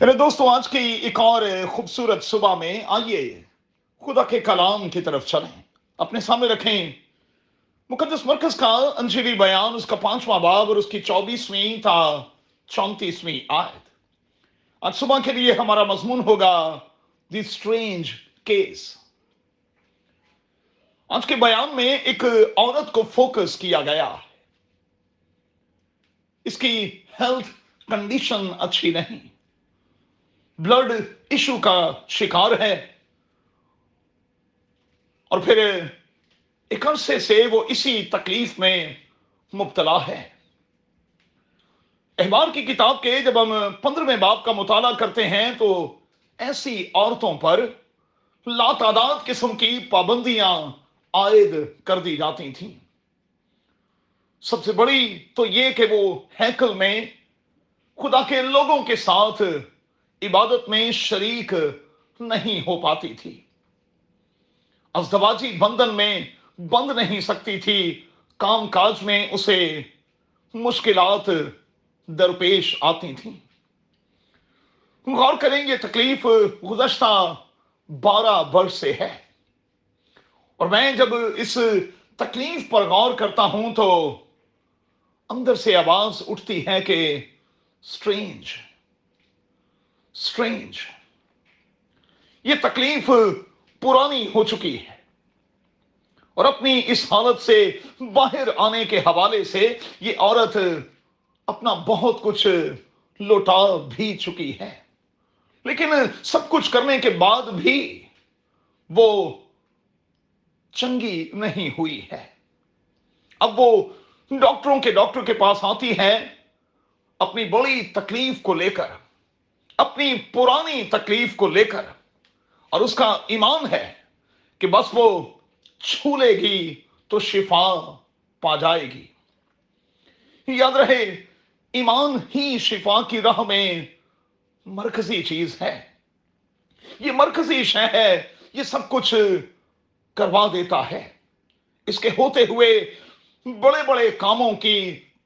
میرے دوستوں آج کی ایک اور خوبصورت صبح میں آئیے، خدا کے کلام کی طرف چلیں۔ اپنے سامنے رکھیں۔ مقدس مرکز کا انجیلی بیان، اس کا پانچواں باب اور اس کی چوبیسویں تا چونتیسویں آیت۔ آج صبح کے لیے ہمارا مضمون ہوگا دی اسٹرینج کیس۔ آج کے بیان میں ایک عورت کو فوکس کیا گیا۔ اس کی ہیلتھ کنڈیشن اچھی نہیں۔ بلڈ ایشو کا شکار ہے۔ اور پھر ایک عرصے سے وہ اسی تکلیف میں مبتلا ہے۔ احبار کی کتاب کے جب ہم پندرہویں باپ کا مطالعہ کرتے ہیں تو ایسی عورتوں پر لا تعداد قسم کی پابندیاں عائد کر دی جاتی تھیں۔ سب سے بڑی تو یہ کہ وہ ہیکل میں خدا کے لوگوں کے ساتھ عبادت میں شریک نہیں ہو پاتی تھی۔ ازدواجی بندھن میں بند نہیں سکتی تھی۔ کام کاج میں اسے مشکلات درپیش آتی تھیں۔ غور کریں گے تکلیف گزشتہ بارہ برس سے ہے۔ اور میں جب اس تکلیف پر غور کرتا ہوں تو اندر سے آواز اٹھتی ہے کہ اسٹرینج اسٹرینج یہ تکلیف پرانی ہو چکی ہے۔ اور اپنی اس حالت سے باہر آنے کے حوالے سے یہ عورت اپنا بہت کچھ لوٹا بھی چکی ہے۔ لیکن سب کچھ کرنے کے بعد بھی وہ چنگی نہیں ہوئی ہے۔ اب وہ ڈاکٹروں کے ڈاکٹر کے پاس آتی ہے اپنی بڑی تکلیف کو لے کر۔ اپنی پرانی تکلیف کو لے کر، اور اس کا ایمان ہے کہ بس وہ چھو لے گی تو شفا پا جائے گی۔ یاد رہے، ایمان ہی شفا کی راہ میں مرکزی چیز ہے۔ یہ مرکزی شہ ہے، یہ سب کچھ کروا دیتا ہے۔ اس کے ہوتے ہوئے بڑے بڑے کاموں کی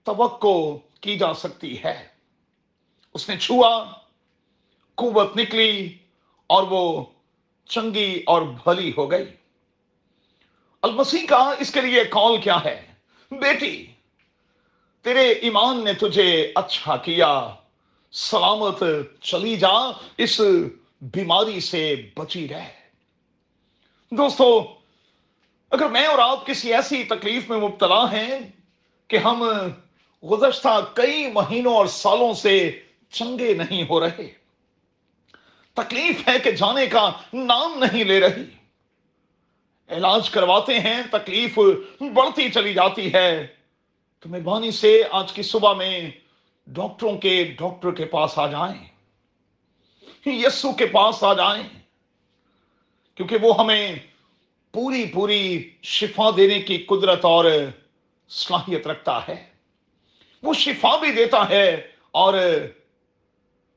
توقع کی جا سکتی ہے۔ اس نے چھوا قوت نکلی اور وہ چنگی اور بھلی ہو گئی۔ المسیح کا اس کے لیے کال کیا ہے؟ بیٹی، تیرے ایمان نے تجھے اچھا کیا، سلامت چلی جا، اس بیماری سے بچی رہ۔ دوستو، اگر میں اور آپ کسی ایسی تکلیف میں مبتلا ہیں کہ ہم گزشتہ کئی مہینوں اور سالوں سے چنگے نہیں ہو رہے تکلیف ہے کہ جانے کا نام نہیں لے رہی۔ علاج کرواتے ہیں، تکلیف بڑھتی چلی جاتی ہے۔ تو مہربانی سے آج کی صبح میں ڈاکٹروں کے ڈاکٹر کے پاس آ جائیں۔ یسو کے پاس آ جائیں۔ کیونکہ وہ ہمیں پوری پوری شفا دینے کی قدرت اور صلاحیت رکھتا ہے۔ وہ شفا بھی دیتا ہے اور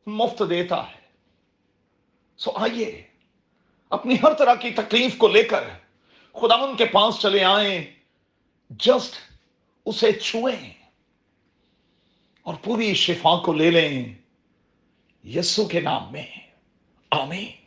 مفت دیتا ہے۔ سو آئیے، اپنی ہر طرح کی تکلیف کو لے کر خدا ان کے پاس چلے آئیں، جسٹ اسے چھوئیں اور پوری شفا کو لے لیں۔ یسو کے نام میں، آمین۔